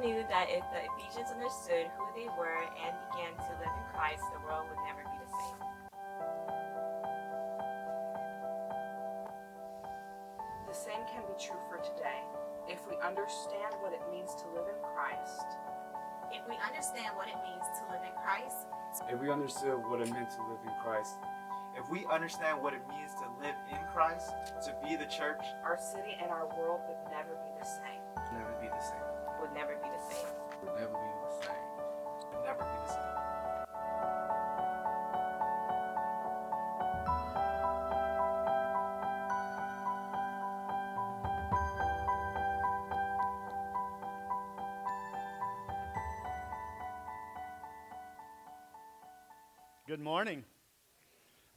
knew that if the Ephesians understood who they were and began to live in Christ, the world would never be the same. The same can be true for today. If we understand what it means to live in Christ, If we understand what it means to live in Christ, If we understood what it meant to live in Christ, If we understand what it means to live in Christ, to be the church, our city and our world would never be the same. would never be the same. Would never be the same. would never be the same. Would never be the same. Good morning.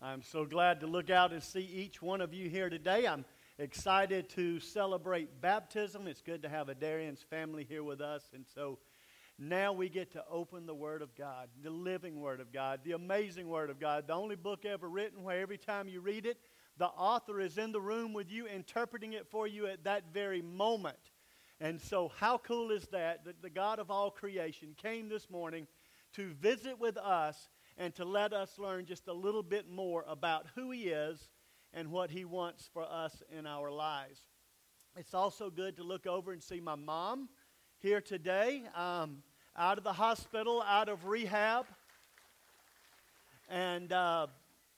I'm so glad to look out and see each one of you here today. I'm excited to celebrate baptism. It's good to have a Darian's family here with us. And so now we get to open the Word of God, the living Word of God, the amazing Word of God, the only book ever written where every time you read it, the author is in the room with you, interpreting it for you at that very moment. And so, how cool is that? That the God of all creation came this morning to visit with us and to let us learn just a little bit more about who He is and what He wants for us in our lives. It's also good to look over and see my mom here today, um, out of the hospital, out of rehab, and uh,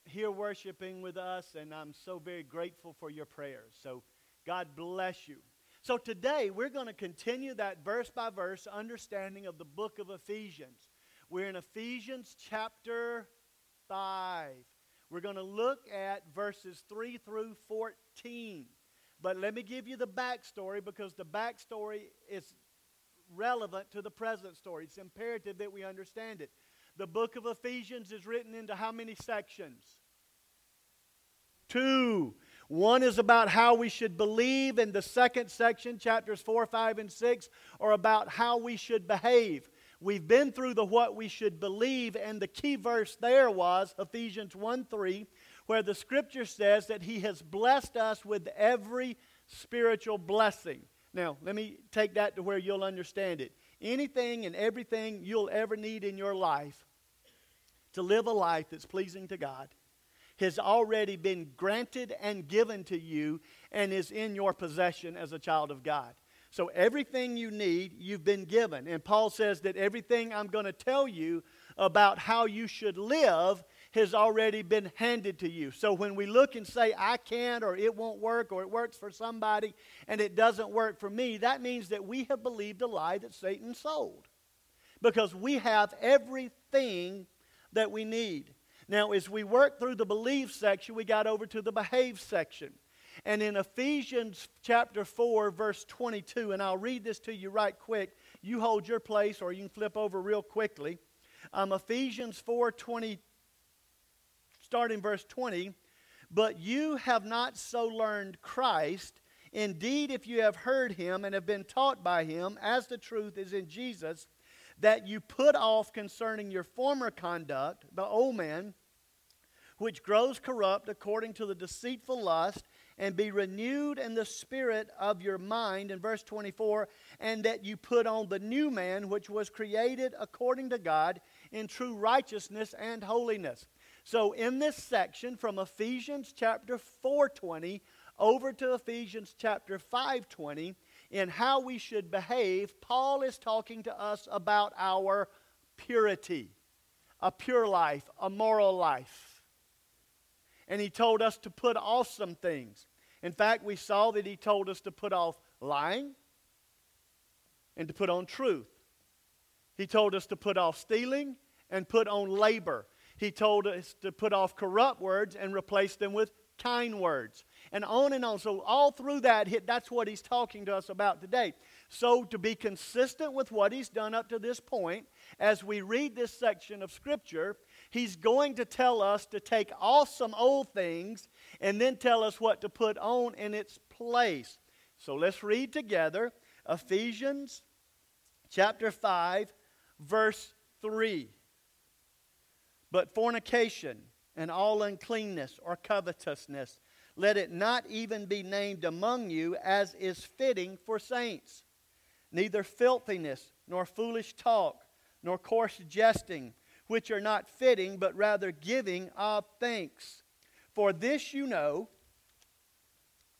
here worshiping with us. And I'm so very grateful for your prayers. So, God bless you. So, today we're going to continue that verse by verse understanding of the book of Ephesians. We're in Ephesians chapter 5. We're going to look at verses 3 through 14. But let me give you the backstory because the backstory is relevant to the present story. It's imperative that we understand it. The book of Ephesians is written into how many sections? Two. One is about how we should believe, and the second section, chapters 4, 5, and 6, are about how we should behave. We've been through the what we should believe, and the key verse there was Ephesians 1 3, where the scripture says that He has blessed us with every spiritual blessing. Now, let me take that to where you'll understand it. Anything and everything you'll ever need in your life to live a life that's pleasing to God has already been granted and given to you and is in your possession as a child of God. So everything you need, you've been given. And Paul says that everything I'm going to tell you about how you should live has already been handed to you. So when we look and say, I can't, or it won't work, or it works for somebody, and it doesn't work for me, that means that we have believed a lie that Satan sold. Because we have everything that we need. Now, as we work through the believe section, we got over to the behave section. And in Ephesians chapter 4, verse 22, and I'll read this to you right quick. You hold your place, or you can flip over real quickly. Um, Ephesians 4 20, starting verse 20. But you have not so learned Christ. Indeed, if you have heard him and have been taught by him, as the truth is in Jesus, that you put off concerning your former conduct, the old man, which grows corrupt according to the deceitful lust, and be renewed in the spirit of your mind, in verse 24, and that you put on the new man, which was created according to God in true righteousness and holiness. So, in this section from Ephesians chapter 4:20 over to Ephesians chapter 5:20, in how we should behave, Paul is talking to us about our purity, a pure life, a moral life. And he told us to put off some things. In fact, we saw that he told us to put off lying and to put on truth. He told us to put off stealing and put on labor. He told us to put off corrupt words and replace them with kind words. And on and on. So, all through that, that's what he's talking to us about today. So, to be consistent with what he's done up to this point, as we read this section of Scripture, he's going to tell us to take off some old things and then tell us what to put on in its place. So, let's read together Ephesians chapter 5, verse 3. But fornication and all uncleanness or covetousness, let it not even be named among you as is fitting for saints. Neither filthiness, nor foolish talk, nor coarse jesting, which are not fitting, but rather giving of thanks. For this you know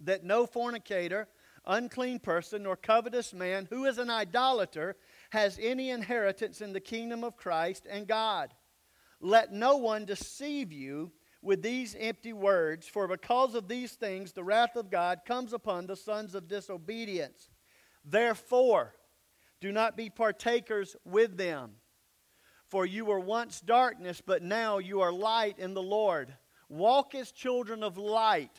that no fornicator, unclean person, nor covetous man who is an idolater has any inheritance in the kingdom of Christ and God. Let no one deceive you with these empty words, for because of these things the wrath of God comes upon the sons of disobedience. Therefore, do not be partakers with them. For you were once darkness, but now you are light in the Lord. Walk as children of light,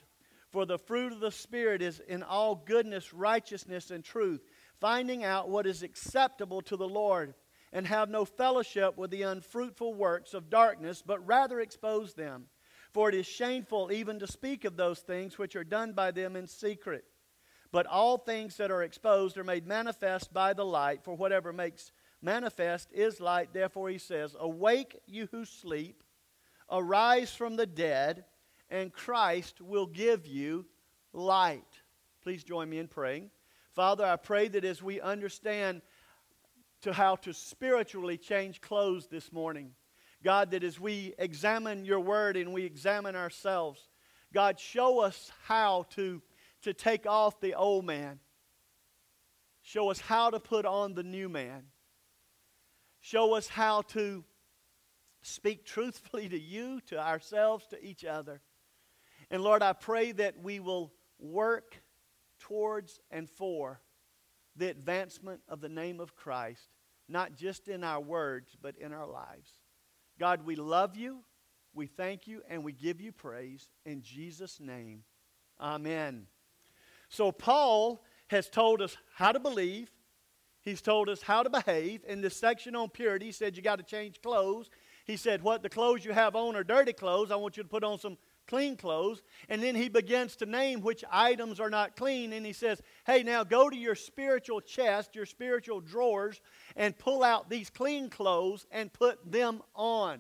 for the fruit of the Spirit is in all goodness, righteousness, and truth, finding out what is acceptable to the Lord, and have no fellowship with the unfruitful works of darkness, but rather expose them. For it is shameful even to speak of those things which are done by them in secret. But all things that are exposed are made manifest by the light, for whatever makes manifest is light. Therefore, he says, Awake, you who sleep, arise from the dead, and Christ will give you light. Please join me in praying. Father, I pray that as we understand to how to spiritually change clothes this morning, God, that as we examine your word and we examine ourselves, God, show us how to, to take off the old man. Show us how to put on the new man. Show us how to speak truthfully to you, to ourselves, to each other. And Lord, I pray that we will work towards and for the advancement of the name of Christ, not just in our words, but in our lives. God, we love you, we thank you, and we give you praise. In Jesus' name, amen. So, Paul has told us how to believe. He's told us how to behave. In this section on purity, he said you got to change clothes. He said, What the clothes you have on are dirty clothes. I want you to put on some clean clothes. And then he begins to name which items are not clean. And he says, Hey, now go to your spiritual chest, your spiritual drawers, and pull out these clean clothes and put them on.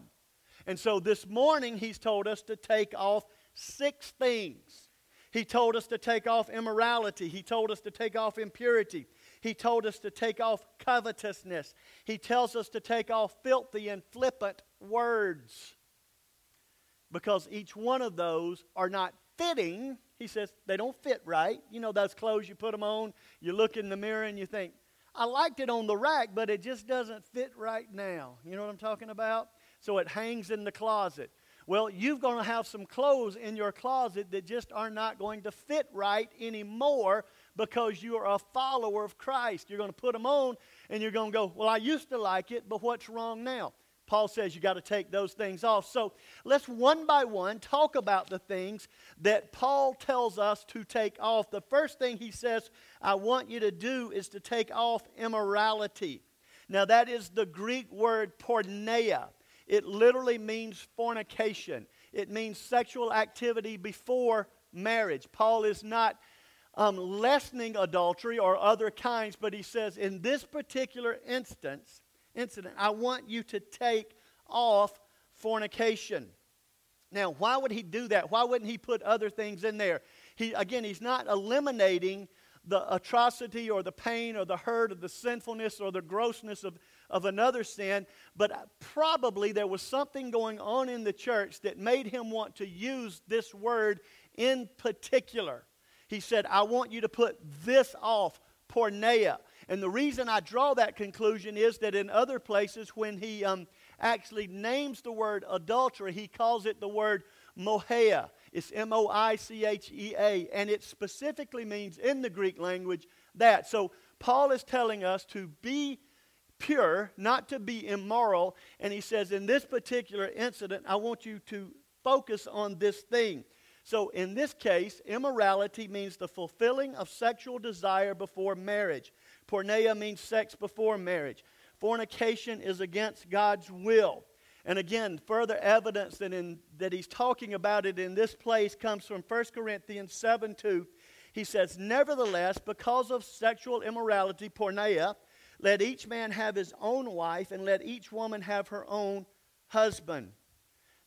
And so this morning, he's told us to take off six things. He told us to take off immorality. He told us to take off impurity. He told us to take off covetousness. He tells us to take off filthy and flippant words because each one of those are not fitting. He says they don't fit right. You know, those clothes you put them on, you look in the mirror and you think, I liked it on the rack, but it just doesn't fit right now. You know what I'm talking about? So it hangs in the closet. Well, you're going to have some clothes in your closet that just are not going to fit right anymore because you are a follower of Christ. You're going to put them on and you're going to go, Well, I used to like it, but what's wrong now? Paul says you got to take those things off. So let's one by one talk about the things that Paul tells us to take off. The first thing he says, I want you to do is to take off immorality. Now, that is the Greek word porneia. It literally means fornication, it means sexual activity before marriage. Paul is not um, lessening adultery or other kinds, but he says in this particular instance, incident, I want you to take off fornication. Now, why would he do that? Why wouldn't he put other things in there? He, again, he's not eliminating the atrocity or the pain or the hurt or the sinfulness or the grossness of, of another sin, but probably there was something going on in the church that made him want to use this word in particular. He said, I want you to put this off, porneia. And the reason I draw that conclusion is that in other places, when he um, actually names the word adultery, he calls it the word moichea. It's M O I C H E A, and it specifically means in the Greek language that. So Paul is telling us to be pure, not to be immoral. And he says, in this particular incident, I want you to focus on this thing. So, in this case, immorality means the fulfilling of sexual desire before marriage. Porneia means sex before marriage. Fornication is against God's will. And again, further evidence that, in, that he's talking about it in this place comes from 1 Corinthians 7 2. He says, Nevertheless, because of sexual immorality, porneia, let each man have his own wife, and let each woman have her own husband.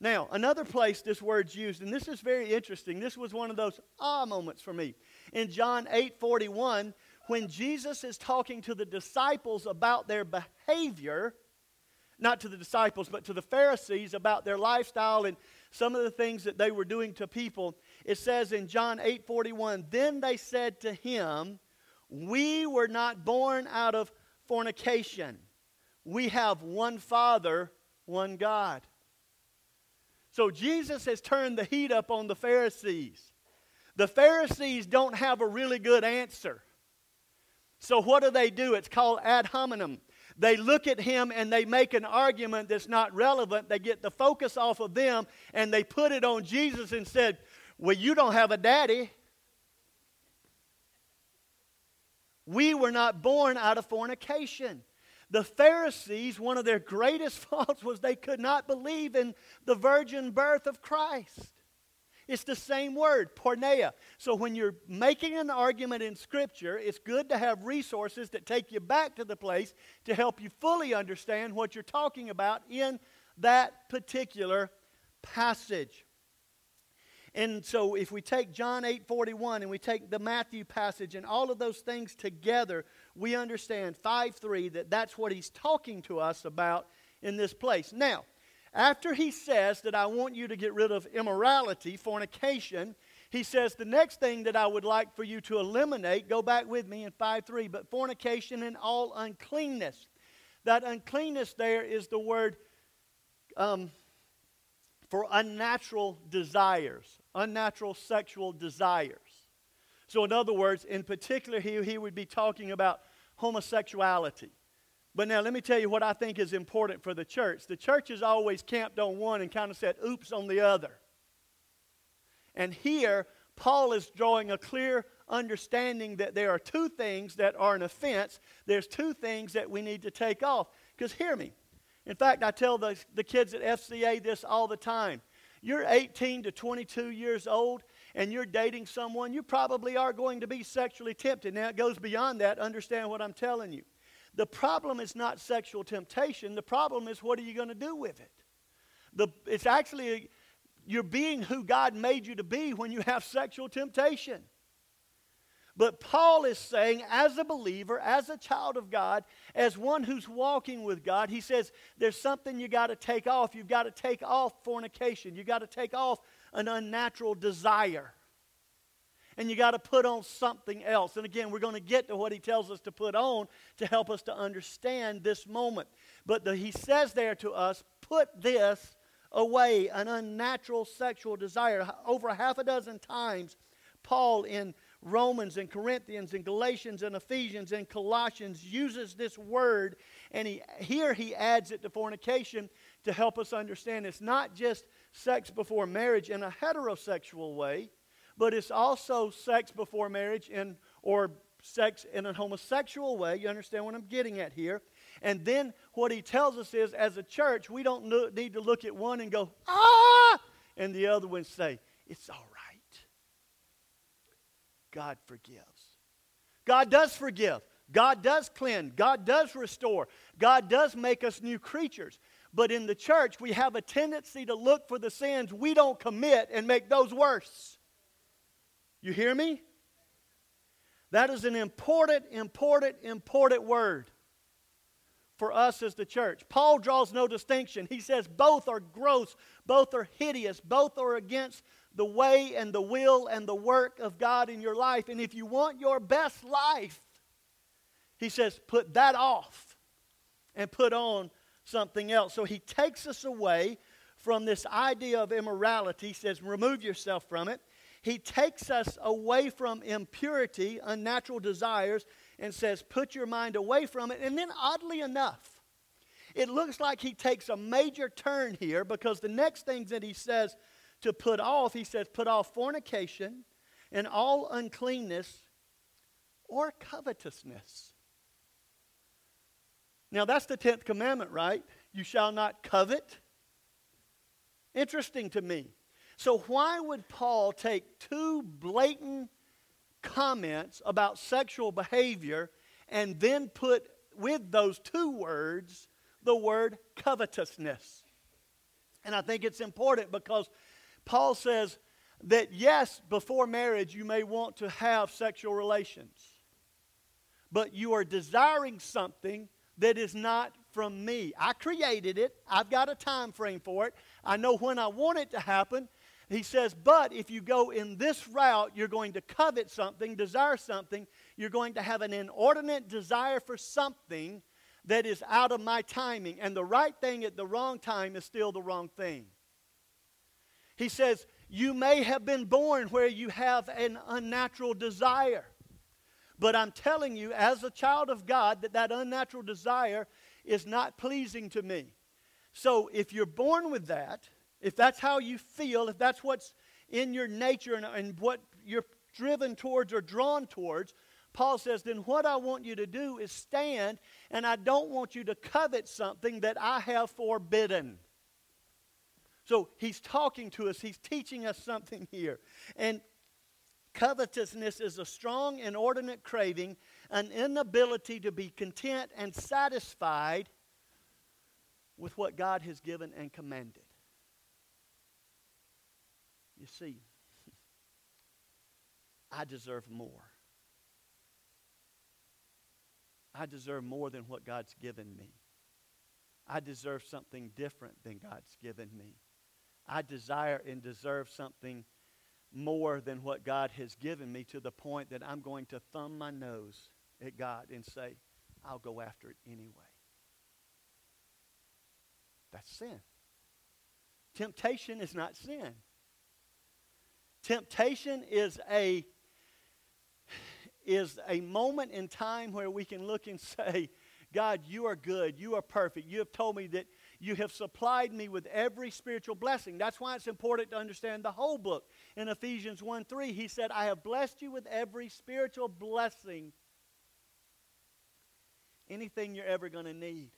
Now, another place this word's used, and this is very interesting. This was one of those ah moments for me. In John 8 41, when Jesus is talking to the disciples about their behavior, not to the disciples, but to the Pharisees about their lifestyle and some of the things that they were doing to people, it says in John 8 41, then they said to him, We were not born out of fornication. We have one Father, one God. So Jesus has turned the heat up on the Pharisees. The Pharisees don't have a really good answer. So what do they do? It's called ad hominem. They look at him and they make an argument that's not relevant. They get the focus off of them and they put it on Jesus and said, Well, you don't have a daddy. We were not born out of fornication. The Pharisees, one of their greatest faults was they could not believe in the virgin birth of Christ. It's the same word, porneia. So when you're making an argument in Scripture, it's good to have resources that take you back to the place to help you fully understand what you're talking about in that particular passage. And so if we take John 8:41 and we take the Matthew passage and all of those things together, we understand 5 3 that that's what he's talking to us about in this place. Now, after he says that I want you to get rid of immorality, fornication, he says the next thing that I would like for you to eliminate, go back with me in 5 3, but fornication and all uncleanness. That uncleanness there is the word um, for unnatural desires, unnatural sexual desires. So, in other words, in particular, he, he would be talking about homosexuality. But now let me tell you what I think is important for the church. The church has always camped on one and kind of said, oops, on the other. And here, Paul is drawing a clear understanding that there are two things that are an offense. There's two things that we need to take off. Because hear me. In fact, I tell the, the kids at FCA this all the time. You're 18 to 22 years old and you're dating someone, you probably are going to be sexually tempted. Now, it goes beyond that. Understand what I'm telling you. The problem is not sexual temptation. The problem is what are you going to do with it? The, it's actually you're being who God made you to be when you have sexual temptation. But Paul is saying, as a believer, as a child of God, as one who's walking with God, he says, there's something you got to take off. You've got to take off fornication. You've got to take off an unnatural desire and you got to put on something else. And again, we're going to get to what he tells us to put on to help us to understand this moment. But the, he says there to us, put this away, an unnatural sexual desire. Over half a dozen times, Paul in Romans and Corinthians and Galatians and Ephesians and Colossians uses this word, and he, here he adds it to fornication to help us understand it's not just sex before marriage in a heterosexual way, but it's also sex before marriage in, or sex in a homosexual way. You understand what I'm getting at here? And then what he tells us is, as a church, we don't need to look at one and go, ah, and the other one say, it's all. God forgives. God does forgive. God does cleanse. God does restore. God does make us new creatures. But in the church, we have a tendency to look for the sins we don't commit and make those worse. You hear me? That is an important, important, important word for us as the church. Paul draws no distinction. He says both are gross, both are hideous, both are against the way and the will and the work of God in your life. And if you want your best life, he says, put that off and put on something else. So he takes us away from this idea of immorality. He says, remove yourself from it. He takes us away from impurity, unnatural desires, and says, Put your mind away from it. And then, oddly enough, it looks like he takes a major turn here because the next things that he says to put off, he says, Put off fornication and all uncleanness or covetousness. Now, that's the 10th commandment, right? You shall not covet. Interesting to me. So, why would Paul take two blatant comments about sexual behavior and then put with those two words the word covetousness? And I think it's important because Paul says that yes, before marriage, you may want to have sexual relations. but you are desiring something that is not from me. I created it. I've got a time frame for it. I know when I want it to happen. He says, but if you go in this route, you're going to covet something, desire something. You're going to have an inordinate desire for something that is out of my timing. And the right thing at the wrong time is still the wrong thing. He says, You may have been born where you have an unnatural desire. But I'm telling you, as a child of God, that that unnatural desire is not pleasing to me. So if you're born with that, if that's how you feel, if that's what's in your nature and, and what you're driven towards or drawn towards, Paul says, then what I want you to do is stand, and I don't want you to covet something that I have forbidden. So he's talking to us, he's teaching us something here. And covetousness is a strong, inordinate craving, an inability to be content and satisfied with what God has given and commanded. You see, I deserve more. I deserve more than what God's given me. I deserve something different than God's given me. I desire and deserve something more than what God has given me to the point that I'm going to thumb my nose at God and say, I'll go after it anyway. That's sin. Temptation is not sin. Temptation is a is a moment in time where we can look and say, God, you are good. You are perfect. You have told me that you have supplied me with every spiritual blessing. That's why it's important to understand the whole book. In Ephesians 1 3, he said, I have blessed you with every spiritual blessing. Anything you're ever going to need.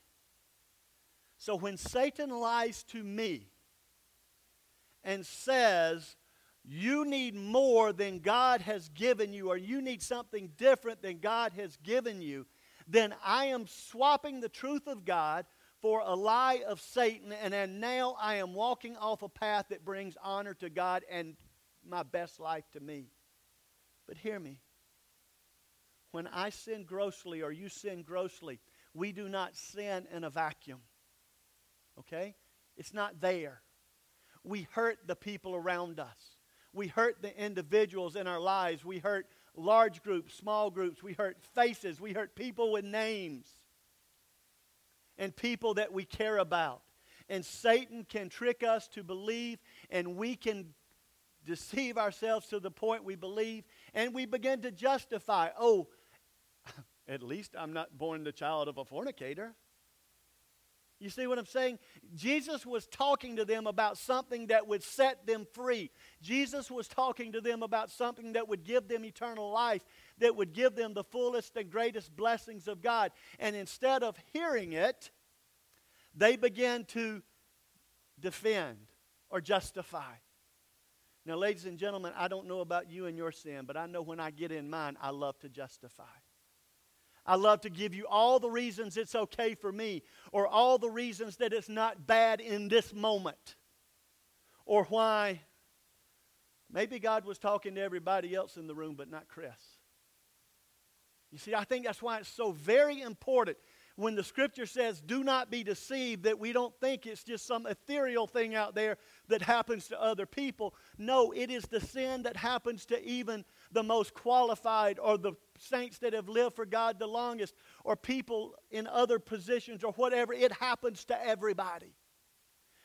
So when Satan lies to me and says, you need more than God has given you, or you need something different than God has given you, then I am swapping the truth of God for a lie of Satan, and, and now I am walking off a path that brings honor to God and my best life to me. But hear me. When I sin grossly or you sin grossly, we do not sin in a vacuum. Okay? It's not there. We hurt the people around us. We hurt the individuals in our lives. We hurt large groups, small groups. We hurt faces. We hurt people with names and people that we care about. And Satan can trick us to believe, and we can deceive ourselves to the point we believe, and we begin to justify, oh, at least I'm not born the child of a fornicator. You see what I'm saying? Jesus was talking to them about something that would set them free. Jesus was talking to them about something that would give them eternal life, that would give them the fullest and greatest blessings of God. And instead of hearing it, they began to defend or justify. Now, ladies and gentlemen, I don't know about you and your sin, but I know when I get in mine, I love to justify. I love to give you all the reasons it's okay for me, or all the reasons that it's not bad in this moment, or why maybe God was talking to everybody else in the room, but not Chris. You see, I think that's why it's so very important when the scripture says, do not be deceived, that we don't think it's just some ethereal thing out there that happens to other people. No, it is the sin that happens to even the most qualified or the saints that have lived for God the longest or people in other positions or whatever. It happens to everybody.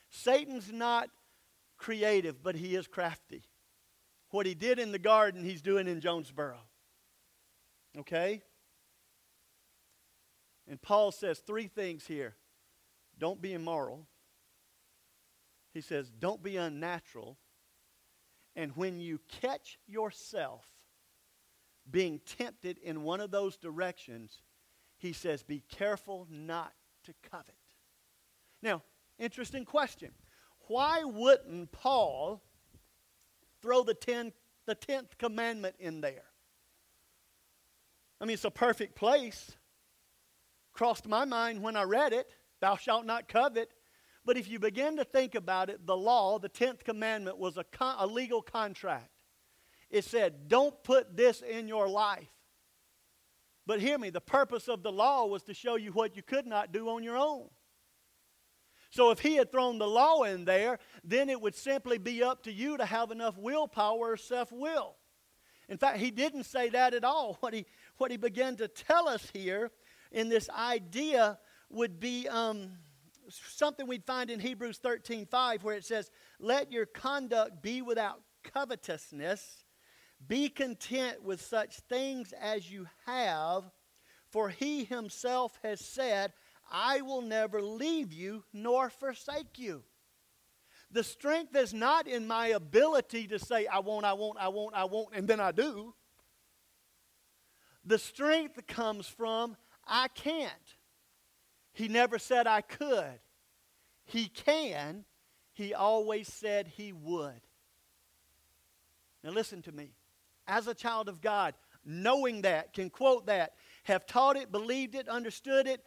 Satan's not creative, but he is crafty. What he did in the garden, he's doing in Jonesboro. Okay? And Paul says three things here don't be immoral. He says, don't be unnatural. And when you catch yourself being tempted in one of those directions, he says, be careful not to covet. Now, interesting question. Why wouldn't Paul throw the, ten, the 10th commandment in there? I mean, it's a perfect place. Crossed my mind when I read it, thou shalt not covet. But if you begin to think about it, the law, the 10th commandment, was a, con- a legal contract. It said, don't put this in your life. But hear me, the purpose of the law was to show you what you could not do on your own. So if he had thrown the law in there, then it would simply be up to you to have enough willpower or self will. In fact, he didn't say that at all. What he, what he began to tell us here in this idea would be um, something we'd find in Hebrews 13 5, where it says, Let your conduct be without covetousness. Be content with such things as you have, for he himself has said, I will never leave you nor forsake you. The strength is not in my ability to say, I won't, I won't, I won't, I won't, and then I do. The strength comes from, I can't. He never said I could. He can. He always said he would. Now, listen to me. As a child of God, knowing that, can quote that, have taught it, believed it, understood it,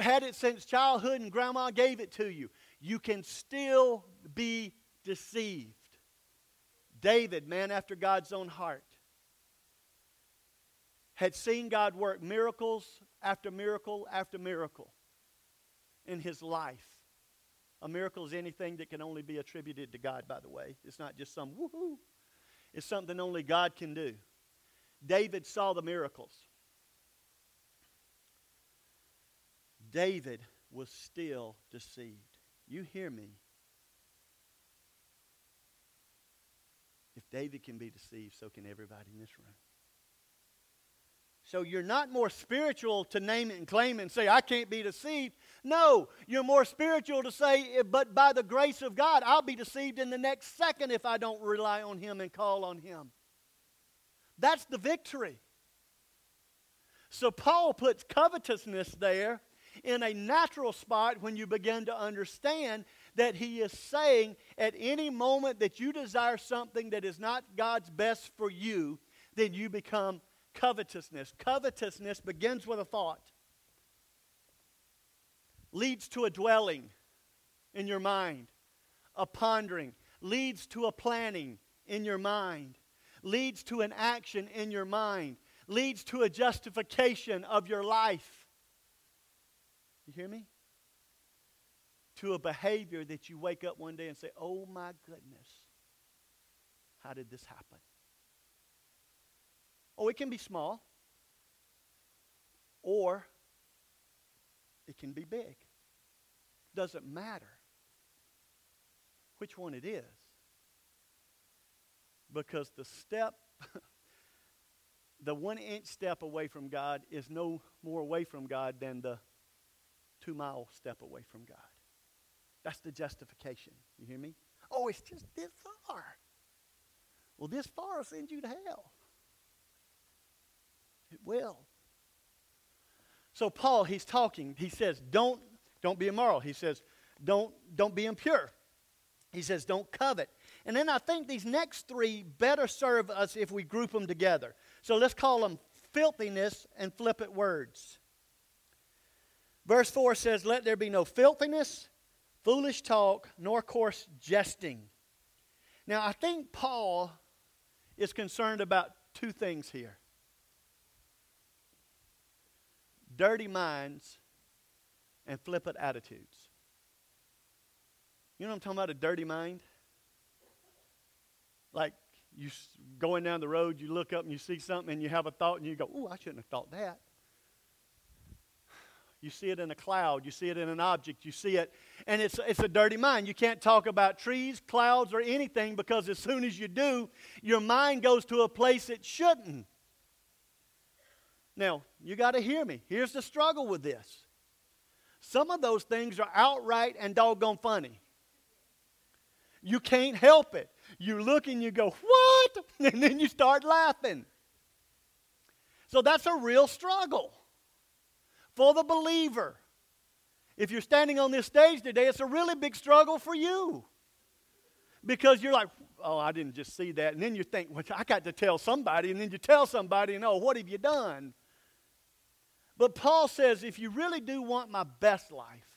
had it since childhood, and grandma gave it to you, you can still be deceived. David, man after God's own heart, had seen God work miracles after miracle after miracle in his life. A miracle is anything that can only be attributed to God, by the way. It's not just some woohoo, it's something only God can do. David saw the miracles. David was still deceived. You hear me. If David can be deceived, so can everybody in this room. So you're not more spiritual to name it and claim it and say, I can't be deceived. No, you're more spiritual to say, but by the grace of God, I'll be deceived in the next second if I don't rely on Him and call on Him. That's the victory. So Paul puts covetousness there in a natural spot when you begin to understand that he is saying at any moment that you desire something that is not God's best for you, then you become covetousness. Covetousness begins with a thought, leads to a dwelling in your mind, a pondering, leads to a planning in your mind, leads to an action in your mind, leads to a justification of your life. You hear me? To a behavior that you wake up one day and say, Oh my goodness, how did this happen? Oh, it can be small, or it can be big. Doesn't matter which one it is. Because the step, the one inch step away from God is no more away from God than the two mile step away from God. That's the justification. You hear me? Oh, it's just this far. Well, this far will send you to hell. It will. So Paul, he's talking. He says, "Don't don't be immoral." He says, "Don't don't be impure." He says, "Don't covet." And then I think these next three better serve us if we group them together. So let's call them filthiness and flippant words. Verse 4 says, Let there be no filthiness, foolish talk, nor coarse jesting. Now, I think Paul is concerned about two things here dirty minds and flippant attitudes. You know what I'm talking about? A dirty mind? Like you going down the road, you look up and you see something and you have a thought and you go, Ooh, I shouldn't have thought that. You see it in a cloud. You see it in an object. You see it, and it's, it's a dirty mind. You can't talk about trees, clouds, or anything because as soon as you do, your mind goes to a place it shouldn't. Now, you got to hear me. Here's the struggle with this some of those things are outright and doggone funny. You can't help it. You look and you go, What? And then you start laughing. So that's a real struggle for the believer. If you're standing on this stage today, it's a really big struggle for you. Because you're like, oh, I didn't just see that. And then you think, well, I got to tell somebody. And then you tell somebody, and oh, what have you done? But Paul says, if you really do want my best life,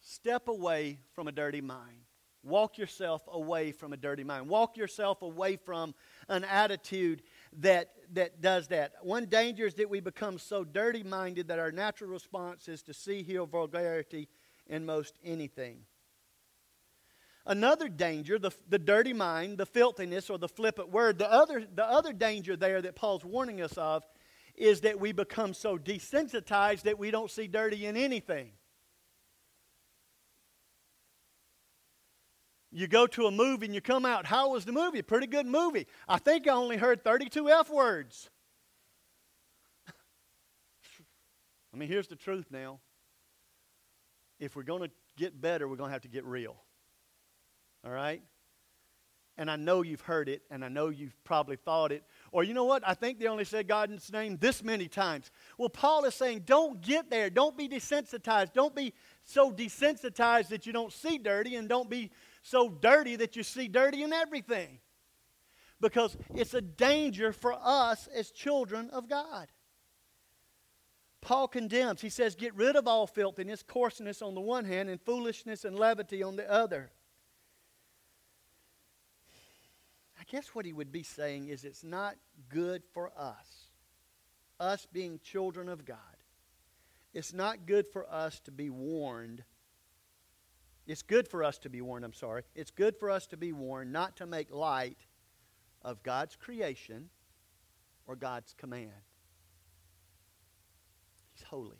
step away from a dirty mind. Walk yourself away from a dirty mind. Walk yourself away from an attitude that, that does that. One danger is that we become so dirty minded that our natural response is to see, heal vulgarity in most anything. Another danger, the, the dirty mind, the filthiness, or the flippant word, the other, the other danger there that Paul's warning us of is that we become so desensitized that we don't see dirty in anything. You go to a movie and you come out, how was the movie? Pretty good movie. I think I only heard 32 F words. I mean, here's the truth now. If we're going to get better, we're going to have to get real. All right? And I know you've heard it, and I know you've probably thought it. Or you know what? I think they only said God's name this many times. Well, Paul is saying, don't get there. Don't be desensitized. Don't be so desensitized that you don't see dirty, and don't be so dirty that you see dirty in everything. Because it's a danger for us as children of God. Paul condemns. He says, Get rid of all filthiness, coarseness on the one hand, and foolishness and levity on the other. I guess what he would be saying is it's not good for us, us being children of God. It's not good for us to be warned it's good for us to be warned, I'm sorry. It's good for us to be warned not to make light of God's creation or God's command. He's holy.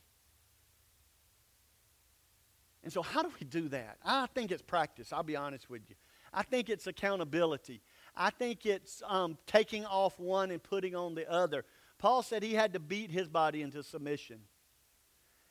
And so, how do we do that? I think it's practice, I'll be honest with you. I think it's accountability. I think it's um, taking off one and putting on the other. Paul said he had to beat his body into submission.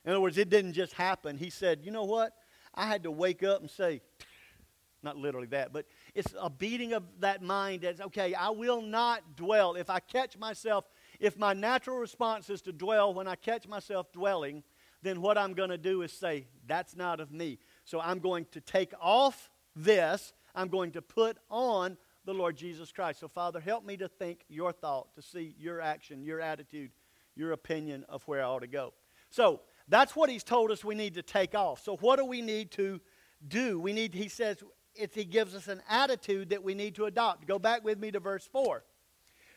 In other words, it didn't just happen. He said, you know what? I had to wake up and say, not literally that, but it's a beating of that mind that's okay, I will not dwell. If I catch myself, if my natural response is to dwell, when I catch myself dwelling, then what I'm going to do is say, that's not of me. So I'm going to take off this, I'm going to put on the Lord Jesus Christ. So, Father, help me to think your thought, to see your action, your attitude, your opinion of where I ought to go. So, that's what he's told us we need to take off. So, what do we need to do? We need, he says, if he gives us an attitude that we need to adopt. Go back with me to verse 4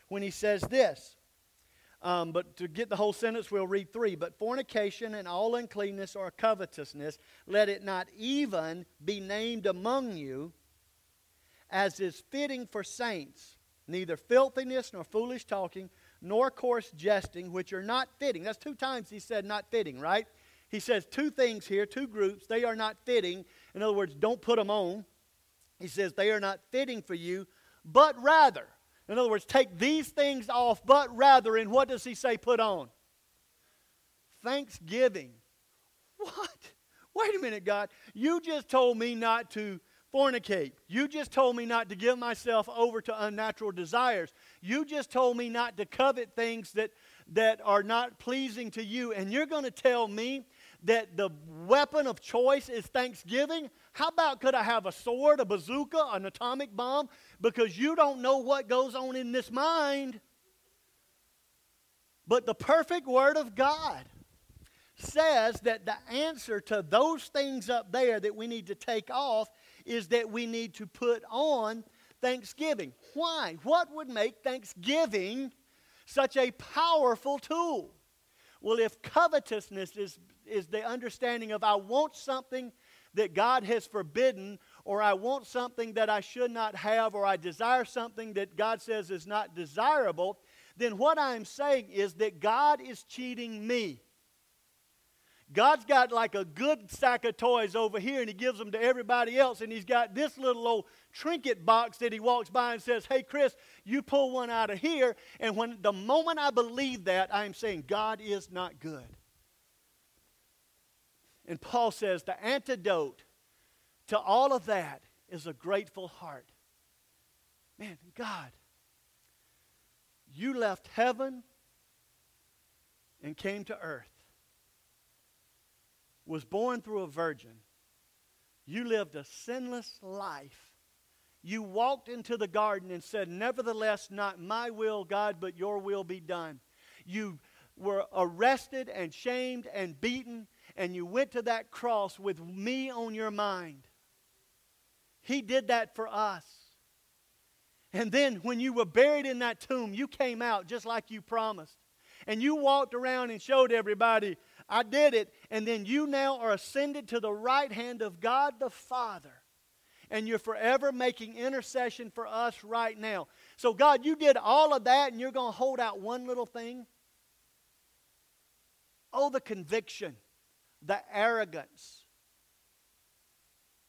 when he says this. Um, but to get the whole sentence, we'll read three. But fornication and all uncleanness or covetousness, let it not even be named among you, as is fitting for saints, neither filthiness nor foolish talking nor coarse jesting, which are not fitting. That's two times he said not fitting, right? He says two things here, two groups. They are not fitting. In other words, don't put them on. He says they are not fitting for you, but rather. In other words, take these things off, but rather. And what does he say put on? Thanksgiving. What? Wait a minute, God. You just told me not to fornicate. You just told me not to give myself over to unnatural desires. You just told me not to covet things that, that are not pleasing to you. And you're going to tell me that the weapon of choice is thanksgiving? How about could I have a sword, a bazooka, an atomic bomb? Because you don't know what goes on in this mind. But the perfect Word of God says that the answer to those things up there that we need to take off is that we need to put on thanksgiving. Why? What would make thanksgiving such a powerful tool? Well, if covetousness is, is the understanding of I want something that God has forbidden, or I want something that I should not have, or I desire something that God says is not desirable, then what I'm saying is that God is cheating me. God's got like a good sack of toys over here and he gives them to everybody else. And he's got this little old trinket box that he walks by and says, Hey, Chris, you pull one out of here. And when the moment I believe that, I'm saying, God is not good. And Paul says the antidote to all of that is a grateful heart. Man, God, you left heaven and came to earth was born through a virgin. You lived a sinless life. You walked into the garden and said, Nevertheless, not my will, God, but your will be done. You were arrested and shamed and beaten, and you went to that cross with me on your mind. He did that for us. And then when you were buried in that tomb, you came out just like you promised. And you walked around and showed everybody, I did it. And then you now are ascended to the right hand of God the Father. And you're forever making intercession for us right now. So, God, you did all of that, and you're going to hold out one little thing? Oh, the conviction, the arrogance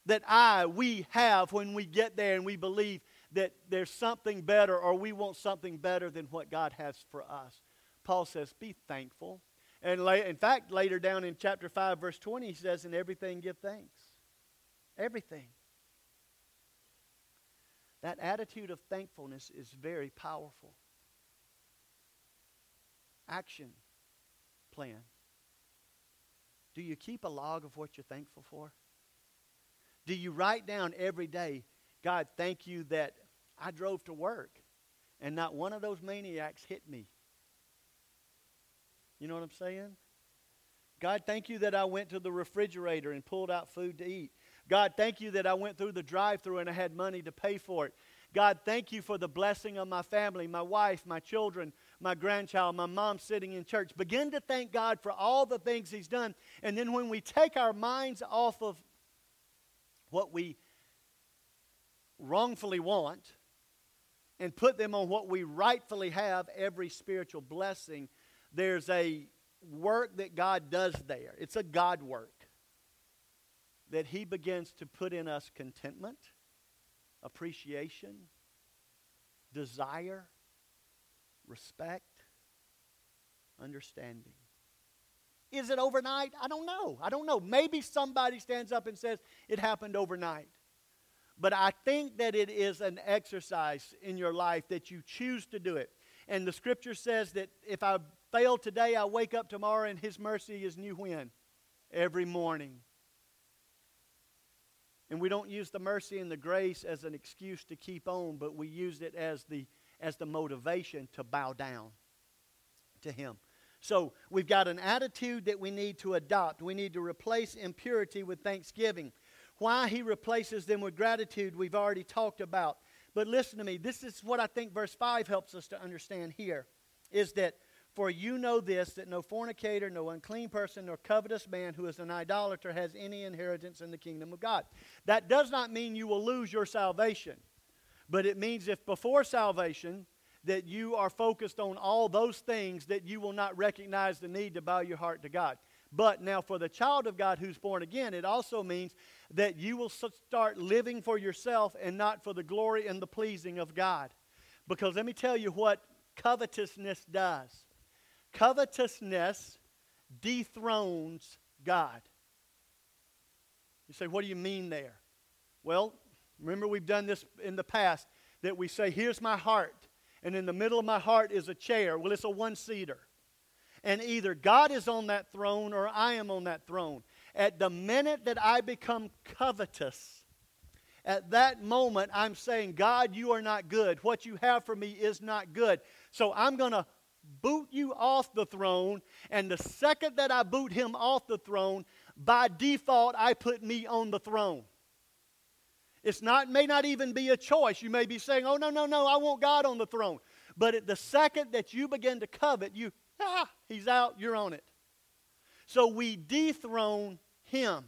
that I, we have when we get there and we believe that there's something better or we want something better than what God has for us. Paul says, Be thankful. And in fact, later down in chapter 5, verse 20, he says, In everything give thanks. Everything. That attitude of thankfulness is very powerful. Action plan. Do you keep a log of what you're thankful for? Do you write down every day, God, thank you that I drove to work and not one of those maniacs hit me? You know what I'm saying? God, thank you that I went to the refrigerator and pulled out food to eat. God, thank you that I went through the drive through and I had money to pay for it. God, thank you for the blessing of my family, my wife, my children, my grandchild, my mom sitting in church. Begin to thank God for all the things He's done. And then when we take our minds off of what we wrongfully want and put them on what we rightfully have, every spiritual blessing, there's a work that God does there. It's a God work that He begins to put in us contentment appreciation, desire, respect, understanding. Is it overnight? I don't know. I don't know. Maybe somebody stands up and says it happened overnight. But I think that it is an exercise in your life that you choose to do it. And the scripture says that if I fail today, I wake up tomorrow and His mercy is new when? Every morning. And we don't use the mercy and the grace as an excuse to keep on, but we use it as the, as the motivation to bow down to Him. So we've got an attitude that we need to adopt. We need to replace impurity with thanksgiving. Why He replaces them with gratitude, we've already talked about. But listen to me, this is what I think verse 5 helps us to understand here is that for you know this, that no fornicator, no unclean person, nor covetous man who is an idolater has any inheritance in the kingdom of God. That does not mean you will lose your salvation, but it means if before salvation that you are focused on all those things, that you will not recognize the need to bow your heart to God. But now, for the child of God who's born again, it also means that you will start living for yourself and not for the glory and the pleasing of God. Because let me tell you what covetousness does Covetousness dethrones God. You say, what do you mean there? Well, remember we've done this in the past that we say, here's my heart, and in the middle of my heart is a chair. Well, it's a one seater. And either God is on that throne or I am on that throne. At the minute that I become covetous, at that moment I'm saying, God, you are not good. What you have for me is not good. So I'm going to boot you off the throne, and the second that I boot him off the throne, by default, I put me on the throne. It's not, may not even be a choice. You may be saying, oh, no, no, no, I want God on the throne. But at the second that you begin to covet, you, ah, he's out, you're on it. So we dethrone him.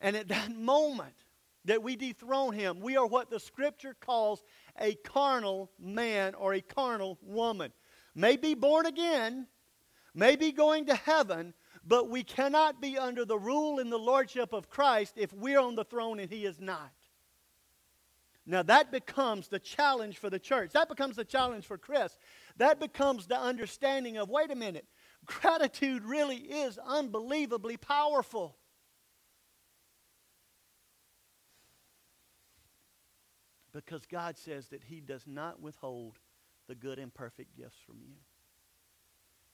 And at that moment that we dethrone him, we are what the scripture calls a carnal man or a carnal woman. May be born again, may be going to heaven, but we cannot be under the rule and the lordship of Christ if we're on the throne and he is not. Now that becomes the challenge for the church. That becomes the challenge for Chris. That becomes the understanding of wait a minute, gratitude really is unbelievably powerful. Because God says that He does not withhold the good and perfect gifts from you.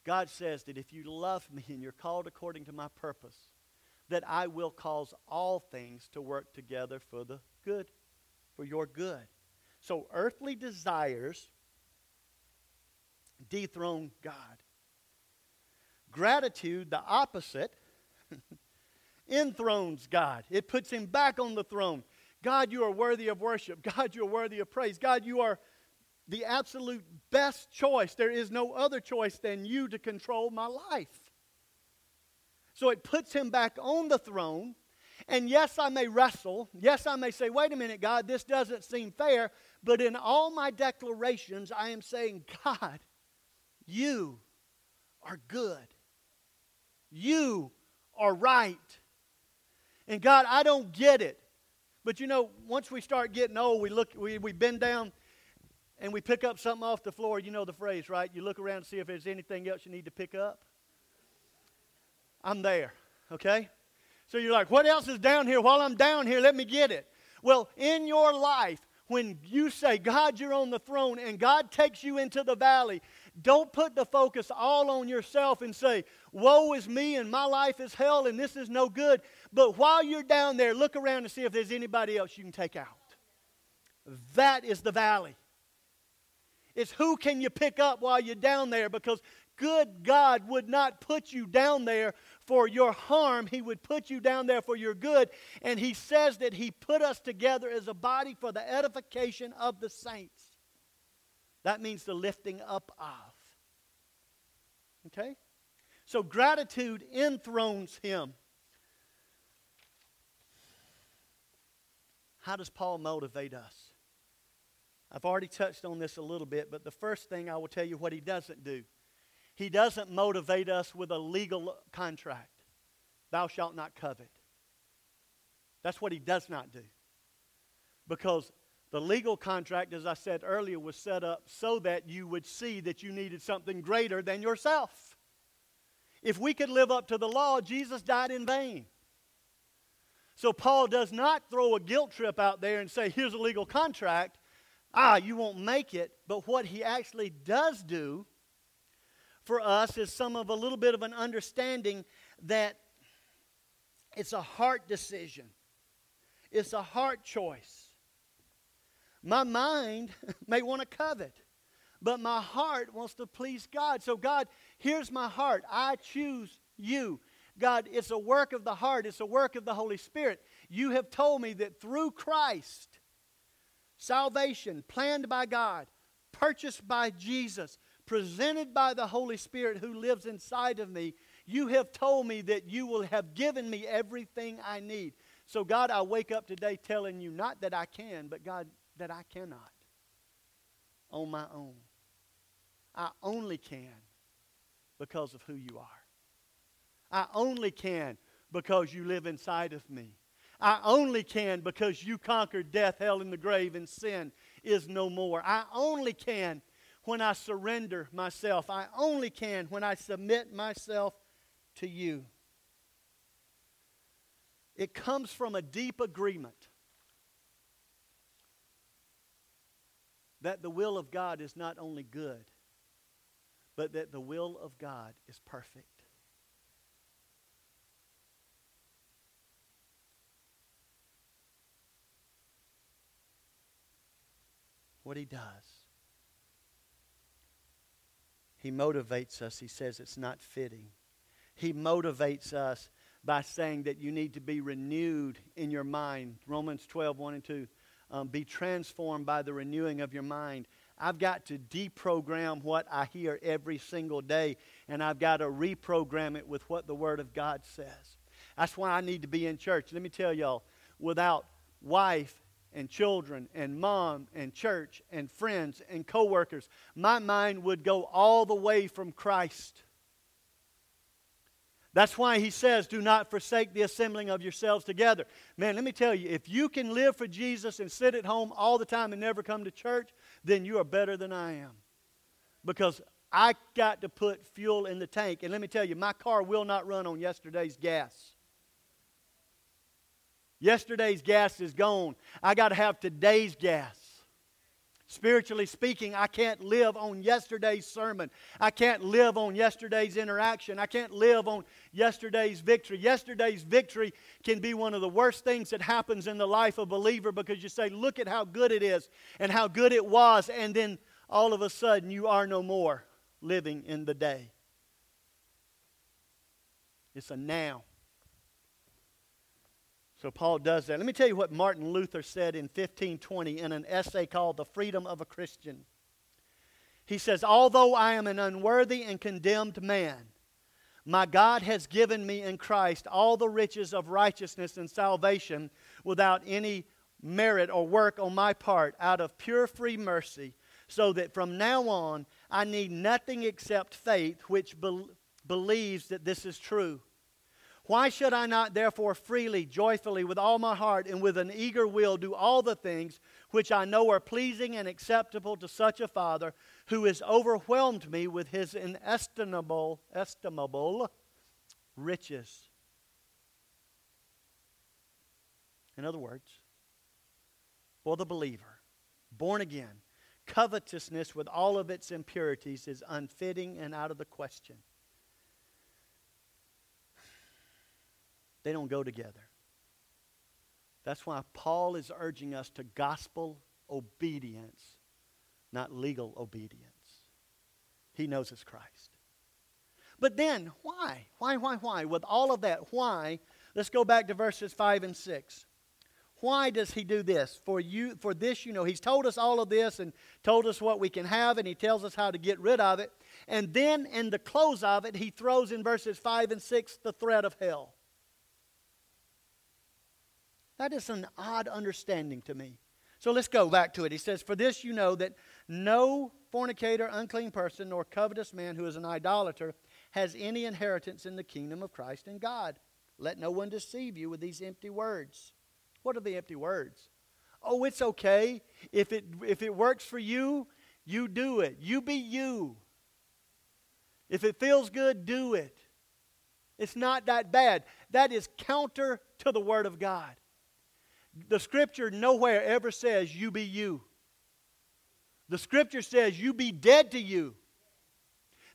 God says that if you love me and you're called according to my purpose, that I will cause all things to work together for the good, for your good. So earthly desires dethrone God. Gratitude, the opposite, enthrones God. It puts him back on the throne. God, you are worthy of worship. God, you are worthy of praise. God, you are the absolute best choice. There is no other choice than you to control my life. So it puts him back on the throne. And yes, I may wrestle. Yes, I may say, wait a minute, God, this doesn't seem fair. But in all my declarations, I am saying, God, you are good. You are right. And God, I don't get it. But you know, once we start getting old, we look, we, we bend down and we pick up something off the floor. You know the phrase, right? You look around and see if there's anything else you need to pick up. I'm there, okay? So you're like, what else is down here? While I'm down here, let me get it. Well, in your life, when you say, God, you're on the throne, and God takes you into the valley, don't put the focus all on yourself and say, Woe is me and my life is hell and this is no good. But while you're down there, look around and see if there's anybody else you can take out. That is the valley. It's who can you pick up while you're down there because good God would not put you down there for your harm. He would put you down there for your good. And He says that He put us together as a body for the edification of the saints. That means the lifting up of. Okay? So gratitude enthrones him. How does Paul motivate us? I've already touched on this a little bit, but the first thing I will tell you what he doesn't do. He doesn't motivate us with a legal contract. Thou shalt not covet. That's what he does not do. Because the legal contract, as I said earlier, was set up so that you would see that you needed something greater than yourself. If we could live up to the law, Jesus died in vain. So Paul does not throw a guilt trip out there and say, here's a legal contract. Ah, you won't make it. But what he actually does do for us is some of a little bit of an understanding that it's a heart decision, it's a heart choice. My mind may want to covet, but my heart wants to please God. So, God, here's my heart. I choose you. God, it's a work of the heart, it's a work of the Holy Spirit. You have told me that through Christ, salvation planned by God, purchased by Jesus, presented by the Holy Spirit who lives inside of me, you have told me that you will have given me everything I need. So, God, I wake up today telling you not that I can, but God, that I cannot on my own. I only can because of who you are. I only can because you live inside of me. I only can because you conquered death, hell, and the grave, and sin is no more. I only can when I surrender myself. I only can when I submit myself to you. It comes from a deep agreement that the will of God is not only good, but that the will of God is perfect. What he does, he motivates us. He says it's not fitting. He motivates us by saying that you need to be renewed in your mind. Romans 12, 1 and 2 um, be transformed by the renewing of your mind. I've got to deprogram what I hear every single day, and I've got to reprogram it with what the Word of God says. That's why I need to be in church. Let me tell y'all, without wife and children and mom and church and friends and coworkers, my mind would go all the way from Christ. That's why he says, Do not forsake the assembling of yourselves together. Man, let me tell you, if you can live for Jesus and sit at home all the time and never come to church, then you are better than I am. Because I got to put fuel in the tank. And let me tell you, my car will not run on yesterday's gas. Yesterday's gas is gone. I got to have today's gas. Spiritually speaking, I can't live on yesterday's sermon. I can't live on yesterday's interaction. I can't live on yesterday's victory. Yesterday's victory can be one of the worst things that happens in the life of a believer because you say, Look at how good it is and how good it was, and then all of a sudden you are no more living in the day. It's a now. So Paul does that. Let me tell you what Martin Luther said in 1520 in an essay called The Freedom of a Christian. He says, Although I am an unworthy and condemned man, my God has given me in Christ all the riches of righteousness and salvation without any merit or work on my part, out of pure free mercy, so that from now on I need nothing except faith which be- believes that this is true. Why should I not therefore freely, joyfully, with all my heart, and with an eager will do all the things which I know are pleasing and acceptable to such a Father who has overwhelmed me with his inestimable, estimable riches? In other words, for the believer, born again, covetousness with all of its impurities is unfitting and out of the question. They don't go together. That's why Paul is urging us to gospel obedience, not legal obedience. He knows it's Christ. But then, why? Why, why, why? With all of that, why? Let's go back to verses 5 and 6. Why does he do this? For you for this you know he's told us all of this and told us what we can have and he tells us how to get rid of it. And then in the close of it he throws in verses 5 and 6 the threat of hell. That is an odd understanding to me. So let's go back to it. He says, For this you know that no fornicator, unclean person, nor covetous man who is an idolater has any inheritance in the kingdom of Christ and God. Let no one deceive you with these empty words. What are the empty words? Oh, it's okay. If it, if it works for you, you do it. You be you. If it feels good, do it. It's not that bad. That is counter to the Word of God. The Scripture nowhere ever says you be you. The Scripture says you be dead to you.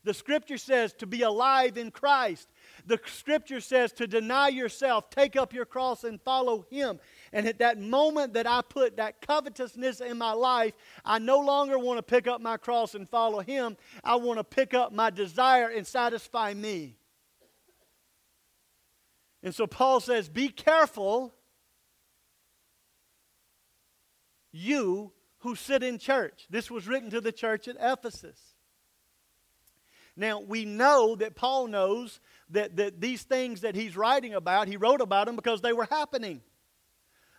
The Scripture says to be alive in Christ. The Scripture says to deny yourself, take up your cross, and follow Him. And at that moment that I put that covetousness in my life, I no longer want to pick up my cross and follow Him. I want to pick up my desire and satisfy me. And so Paul says, Be careful, you who sit in church. This was written to the church at Ephesus. Now, we know that Paul knows that, that these things that he's writing about, he wrote about them because they were happening.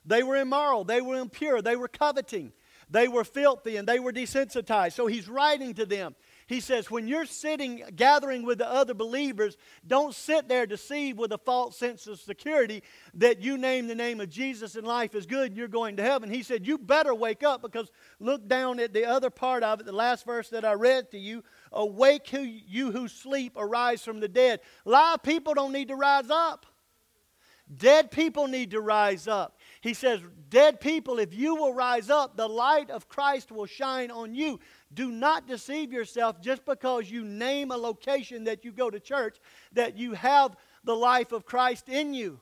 They were immoral, they were impure, they were coveting, they were filthy, and they were desensitized. So he's writing to them. He says, when you're sitting, gathering with the other believers, don't sit there deceived with a false sense of security that you name the name of Jesus and life is good and you're going to heaven. He said, you better wake up because look down at the other part of it, the last verse that I read to you. Awake, who, you who sleep, arise from the dead. Live people don't need to rise up. Dead people need to rise up. He says, Dead people, if you will rise up, the light of Christ will shine on you. Do not deceive yourself just because you name a location that you go to church, that you have the life of Christ in you.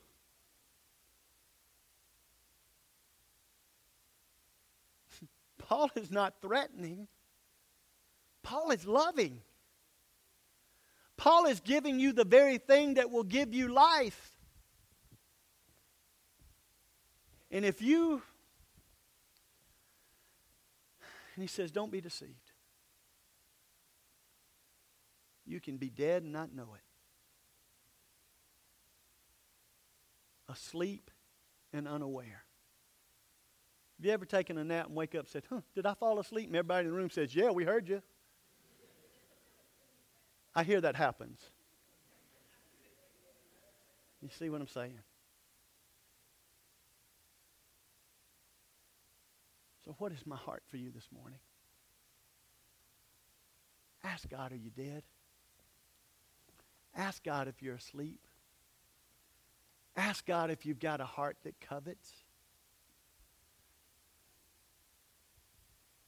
Paul is not threatening, Paul is loving. Paul is giving you the very thing that will give you life. And if you, and he says, don't be deceived. You can be dead and not know it. Asleep and unaware. Have you ever taken a nap and wake up and said, huh, did I fall asleep? And everybody in the room says, yeah, we heard you. I hear that happens. You see what I'm saying? So, what is my heart for you this morning? Ask God, are you dead? Ask God if you're asleep. Ask God if you've got a heart that covets.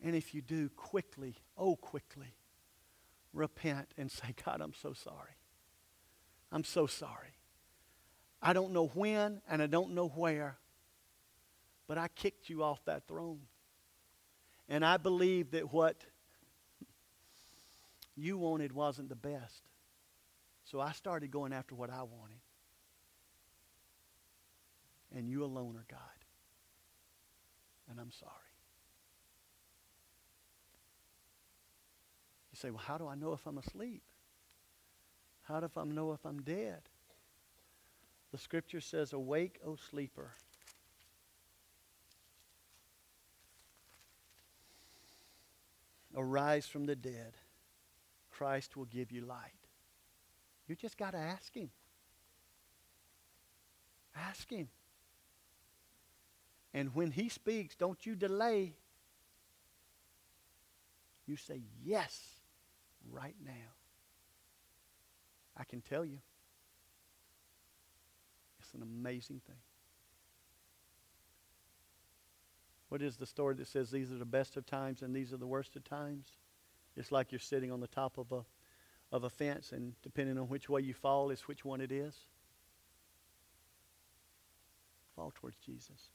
And if you do, quickly, oh, quickly, repent and say, God, I'm so sorry. I'm so sorry. I don't know when and I don't know where, but I kicked you off that throne. And I believe that what you wanted wasn't the best. So I started going after what I wanted. and you alone are God. And I'm sorry. You say, well, how do I know if I'm asleep? How do I know if I'm dead? The scripture says, Awake, O sleeper. Arise from the dead. Christ will give you light. You just got to ask Him. Ask Him. And when He speaks, don't you delay. You say yes right now. I can tell you. It's an amazing thing. What is the story that says these are the best of times and these are the worst of times? It's like you're sitting on the top of a, of a fence, and depending on which way you fall, is which one it is. Fall towards Jesus.